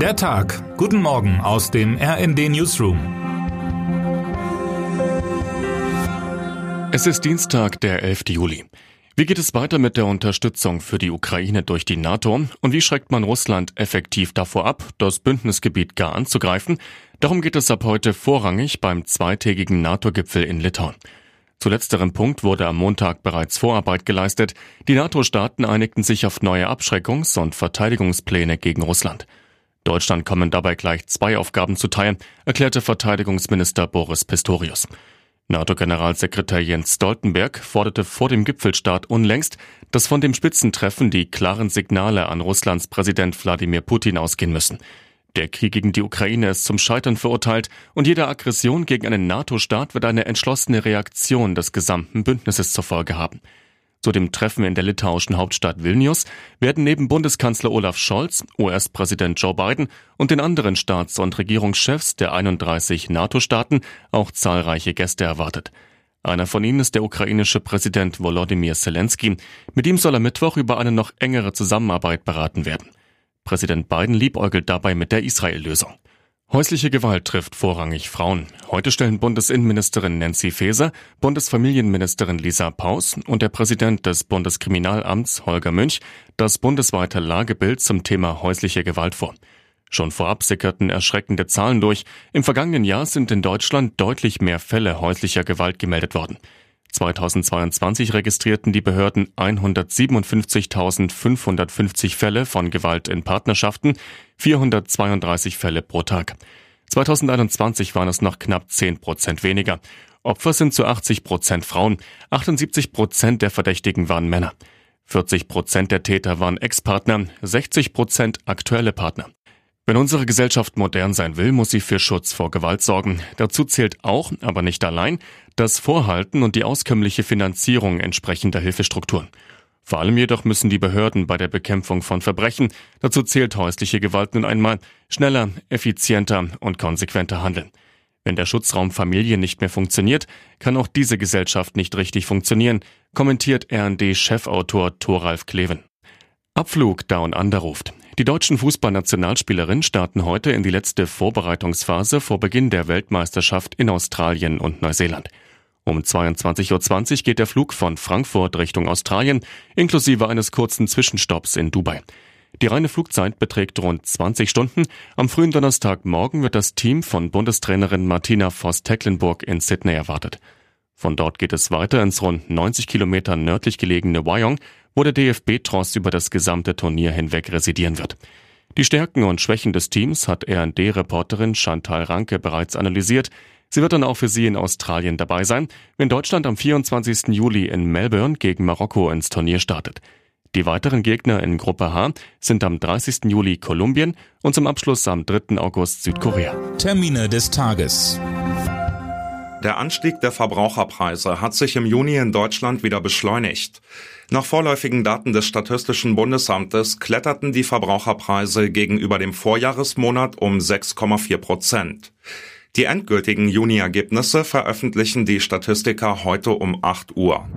Der Tag. Guten Morgen aus dem RND Newsroom. Es ist Dienstag, der 11. Juli. Wie geht es weiter mit der Unterstützung für die Ukraine durch die NATO und wie schreckt man Russland effektiv davor ab, das Bündnisgebiet gar anzugreifen? Darum geht es ab heute vorrangig beim zweitägigen NATO-Gipfel in Litauen. Zu letzterem Punkt wurde am Montag bereits Vorarbeit geleistet. Die NATO-Staaten einigten sich auf neue Abschreckungs- und Verteidigungspläne gegen Russland. Deutschland kommen dabei gleich zwei Aufgaben zuteil, erklärte Verteidigungsminister Boris Pistorius. NATO-Generalsekretär Jens Stoltenberg forderte vor dem Gipfelstart unlängst, dass von dem Spitzentreffen die klaren Signale an Russlands Präsident Wladimir Putin ausgehen müssen. Der Krieg gegen die Ukraine ist zum Scheitern verurteilt und jede Aggression gegen einen NATO-Staat wird eine entschlossene Reaktion des gesamten Bündnisses zur Folge haben. Zu dem Treffen in der litauischen Hauptstadt Vilnius werden neben Bundeskanzler Olaf Scholz, US-Präsident Joe Biden und den anderen Staats- und Regierungschefs der 31 NATO-Staaten auch zahlreiche Gäste erwartet. Einer von ihnen ist der ukrainische Präsident Volodymyr Zelensky. Mit ihm soll am Mittwoch über eine noch engere Zusammenarbeit beraten werden. Präsident Biden liebäugelt dabei mit der Israel-Lösung. Häusliche Gewalt trifft vorrangig Frauen. Heute stellen Bundesinnenministerin Nancy Faeser, Bundesfamilienministerin Lisa Paus und der Präsident des Bundeskriminalamts Holger Münch das bundesweite Lagebild zum Thema häusliche Gewalt vor. Schon vorab sickerten erschreckende Zahlen durch. Im vergangenen Jahr sind in Deutschland deutlich mehr Fälle häuslicher Gewalt gemeldet worden. 2022 registrierten die Behörden 157.550 Fälle von Gewalt in Partnerschaften, 432 Fälle pro Tag. 2021 waren es noch knapp 10 Prozent weniger. Opfer sind zu 80 Prozent Frauen, 78 Prozent der Verdächtigen waren Männer. 40 Prozent der Täter waren Ex-Partner, 60 Prozent aktuelle Partner. Wenn unsere Gesellschaft modern sein will, muss sie für Schutz vor Gewalt sorgen. Dazu zählt auch, aber nicht allein, das Vorhalten und die auskömmliche Finanzierung entsprechender Hilfestrukturen. Vor allem jedoch müssen die Behörden bei der Bekämpfung von Verbrechen, dazu zählt häusliche Gewalt nun einmal, schneller, effizienter und konsequenter handeln. Wenn der Schutzraum Familie nicht mehr funktioniert, kann auch diese Gesellschaft nicht richtig funktionieren, kommentiert RD-Chefautor Thoralf Kleven. Abflug Down Under ruft. Die deutschen Fußballnationalspielerinnen starten heute in die letzte Vorbereitungsphase vor Beginn der Weltmeisterschaft in Australien und Neuseeland. Um 22.20 Uhr geht der Flug von Frankfurt Richtung Australien, inklusive eines kurzen Zwischenstopps in Dubai. Die reine Flugzeit beträgt rund 20 Stunden. Am frühen Donnerstagmorgen wird das Team von Bundestrainerin Martina Voss-Tecklenburg in Sydney erwartet. Von dort geht es weiter ins rund 90 Kilometer nördlich gelegene Wyong, wo der DFB-Tross über das gesamte Turnier hinweg residieren wird. Die Stärken und Schwächen des Teams hat R&D-Reporterin Chantal Ranke bereits analysiert. Sie wird dann auch für Sie in Australien dabei sein, wenn Deutschland am 24. Juli in Melbourne gegen Marokko ins Turnier startet. Die weiteren Gegner in Gruppe H sind am 30. Juli Kolumbien und zum Abschluss am 3. August Südkorea. Termine des Tages. Der Anstieg der Verbraucherpreise hat sich im Juni in Deutschland wieder beschleunigt. Nach vorläufigen Daten des Statistischen Bundesamtes kletterten die Verbraucherpreise gegenüber dem Vorjahresmonat um 6,4 Prozent. Die endgültigen Juni-Ergebnisse veröffentlichen die Statistiker heute um 8 Uhr.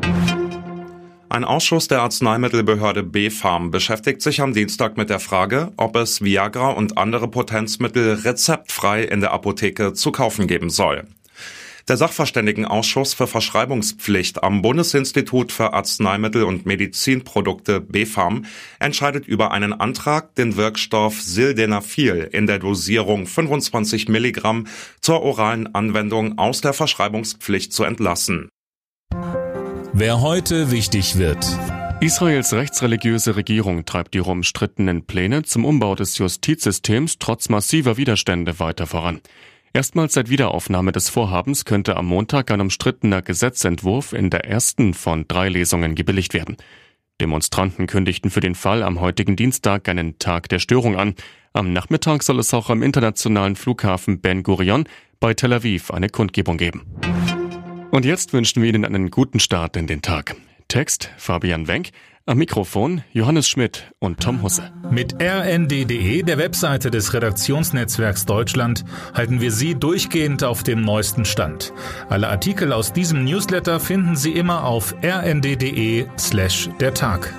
Ein Ausschuss der Arzneimittelbehörde BfArM beschäftigt sich am Dienstag mit der Frage, ob es Viagra und andere Potenzmittel rezeptfrei in der Apotheke zu kaufen geben soll. Der Sachverständigenausschuss für Verschreibungspflicht am Bundesinstitut für Arzneimittel und Medizinprodukte BfArM entscheidet über einen Antrag, den Wirkstoff Sildenafil in der Dosierung 25 Milligramm zur oralen Anwendung aus der Verschreibungspflicht zu entlassen. Wer heute wichtig wird. Israels rechtsreligiöse Regierung treibt die umstrittenen Pläne zum Umbau des Justizsystems trotz massiver Widerstände weiter voran. Erstmals seit Wiederaufnahme des Vorhabens könnte am Montag ein umstrittener Gesetzentwurf in der ersten von drei Lesungen gebilligt werden. Demonstranten kündigten für den Fall am heutigen Dienstag einen Tag der Störung an. Am Nachmittag soll es auch am internationalen Flughafen Ben Gurion bei Tel Aviv eine Kundgebung geben. Und jetzt wünschen wir Ihnen einen guten Start in den Tag. Text Fabian Wenk, am Mikrofon Johannes Schmidt und Tom Husse. Mit rnd.de, der Webseite des Redaktionsnetzwerks Deutschland, halten wir Sie durchgehend auf dem neuesten Stand. Alle Artikel aus diesem Newsletter finden Sie immer auf rnd.de slash der Tag.